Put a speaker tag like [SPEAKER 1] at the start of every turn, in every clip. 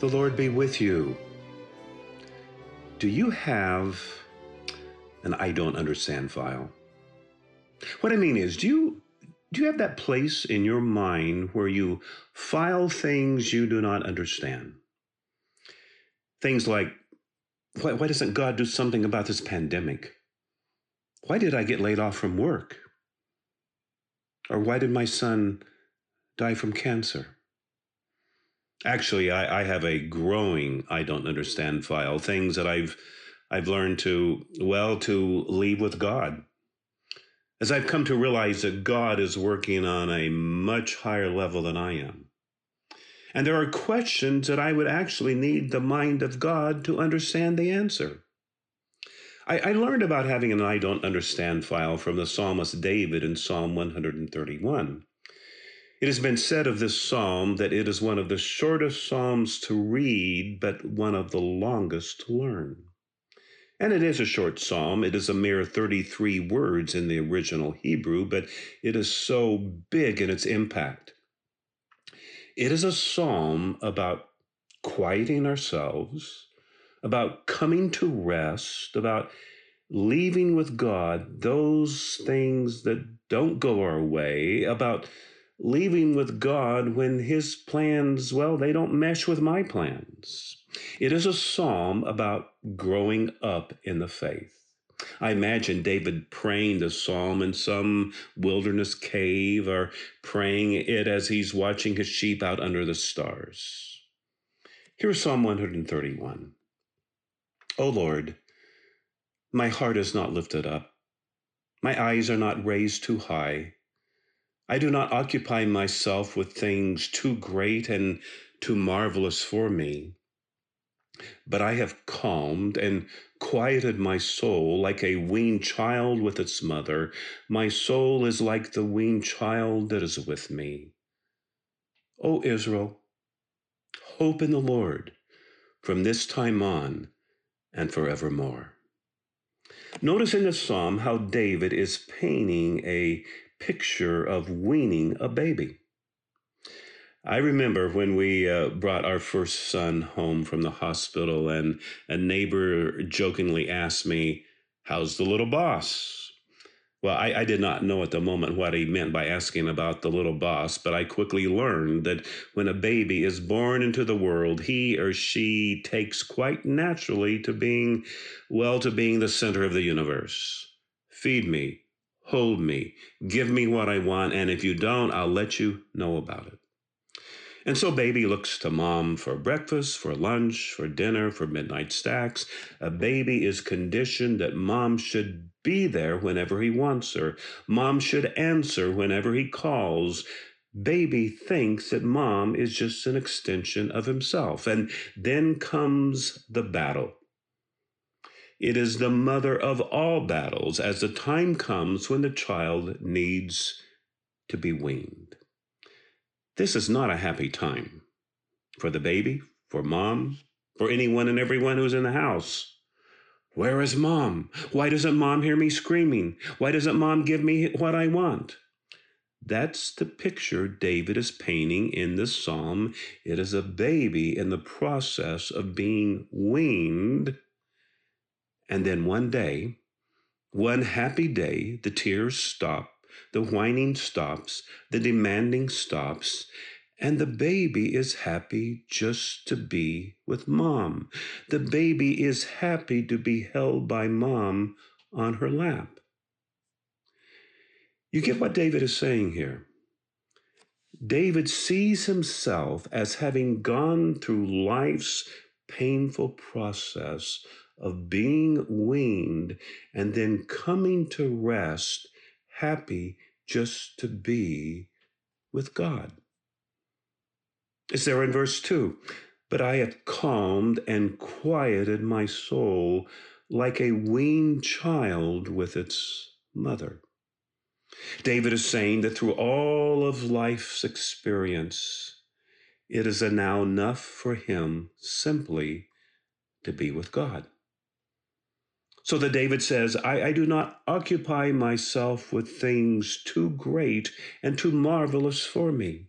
[SPEAKER 1] The Lord be with you. Do you have an I don't understand file? What I mean is, do you do you have that place in your mind where you file things you do not understand? Things like, why, why doesn't God do something about this pandemic? Why did I get laid off from work? Or why did my son die from cancer? Actually, I, I have a growing I don't understand file, things that I've I've learned to well to leave with God. As I've come to realize that God is working on a much higher level than I am. And there are questions that I would actually need the mind of God to understand the answer. I, I, learned about having an I don't understand file from the psalmist David in Psalm 131. It has been said of this psalm that it is one of the shortest psalms to read, but one of the longest to learn. And it is a short psalm. It is a mere 33 words in the original Hebrew, but it is so big in its impact. It is a psalm about quieting ourselves, about coming to rest, about leaving with God those things that don't go our way, about leaving with God when his plans, well, they don't mesh with my plans. It is a psalm about growing up in the faith. I imagine David praying the psalm in some wilderness cave or praying it as he's watching his sheep out under the stars. Here's Psalm 131. O Lord, my heart is not lifted up, my eyes are not raised too high. I do not occupy myself with things too great and too marvelous for me. But I have calmed and quieted my soul like a weaned child with its mother. My soul is like the weaned child that is with me. O Israel, hope in the Lord from this time on and forevermore. Notice in this psalm how David is painting a picture of weaning a baby. I remember when we uh, brought our first son home from the hospital, and a neighbor jokingly asked me, How's the little boss? Well, I, I, did not know at the moment what he meant by asking about the little boss, but I quickly learned that when a baby is born into the world, he or she takes quite naturally to being, well, to being the center of the universe. Feed me, hold me, give me what I want, and if you don't, I'll let you know about it. And so baby looks to mom for breakfast, for lunch, for dinner, for midnight stacks. A baby is conditioned that mom should be there whenever he wants her. Mom should answer whenever he calls. Baby thinks that mom is just an extension of himself. And then comes the battle. It is the mother of all battles as the time comes when the child needs to be weaned. This is not a happy time for the baby, for mom, for anyone and everyone who's in the house. Where is mom? Why doesn't mom hear me screaming? Why doesn't mom give me what I want? That's the picture David is painting in this psalm. It is a baby in the process of being weaned and then one day, one happy day, the tears stop, the whining stops, the demanding stops, and the baby is happy just to be with mom. The baby is happy to be held by mom on her lap. You get what David is saying here. David sees himself as having gone through life's painful process of being weaned and then coming to rest, happy just to be with God. It's there in verse 2 But I have calmed and quieted my soul like a weaned child with its mother. David is saying that through all of life's experience, it is now enough for him simply to be with God. So that David says, I, I, do not occupy myself with things too great and too marvelous for me.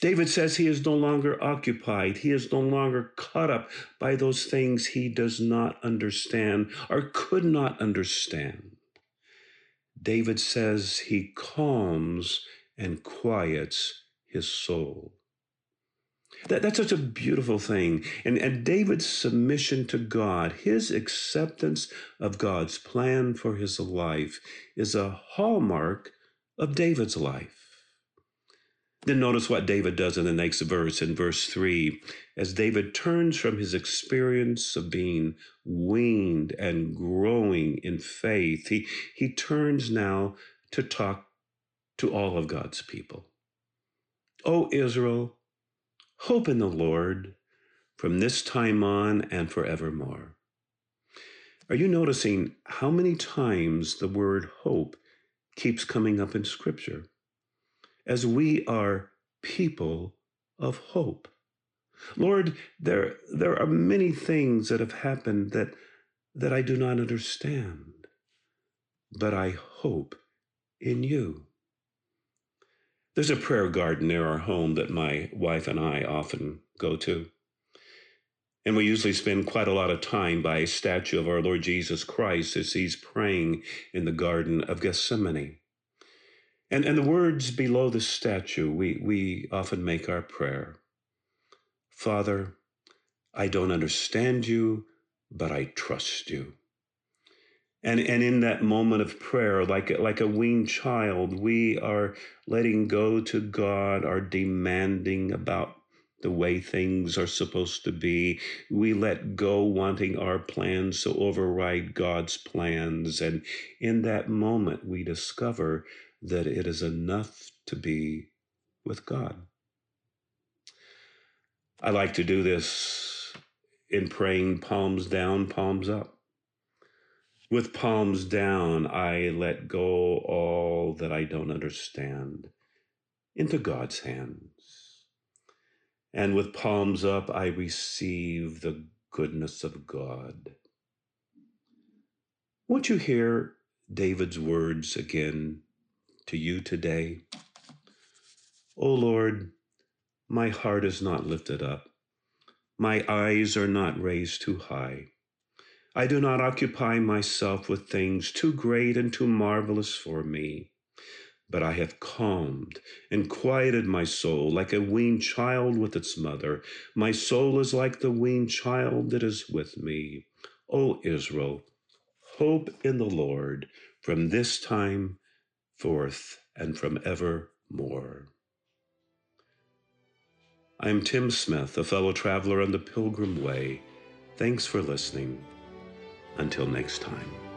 [SPEAKER 1] David says he is no longer occupied. He is no longer caught up by those things he does not understand or could not understand. David says he calms and quiets his soul. That, that's such a beautiful thing. And, and David's submission to God, his acceptance of God's plan for his life, is a hallmark of David's life. Then notice what David does in the next verse, in verse 3. As David turns from his experience of being weaned and growing in faith, he, he turns now to talk to all of God's people. O Israel, hope in the Lord from this time on and forevermore. Are you noticing how many times the word hope keeps coming up in Scripture? As we are people of hope. Lord, there, there are many things that have happened that, that I do not understand, but I hope in you. There's a prayer garden near our home that my wife and I often go to. And we usually spend quite a lot of time by a statue of our Lord Jesus Christ as he's praying in the Garden of Gethsemane. And, and the words below the statue, we, we often make our prayer Father, I don't understand you, but I trust you. And, and in that moment of prayer, like, like a weaned child, we are letting go to God, our demanding about the way things are supposed to be. We let go wanting our plans to override God's plans. And in that moment, we discover that it is enough to be with God. I like to do this in praying palms down, palms up. With palms down, I let go all that I don't understand into God's hands. And with palms up, I receive the goodness of God. Won't you hear David's words again to you today? O Lord, my heart is not lifted up, my eyes are not raised too high. I do not occupy myself with things too great and too marvelous for me. But I have calmed and quieted my soul like a weaned child with its mother. My soul is like the weaned child that is with me. O Israel, hope in the Lord from this time forth and from evermore. I'm Tim Smith, a fellow traveler on the Pilgrim Way. Thanks for listening. Until next time.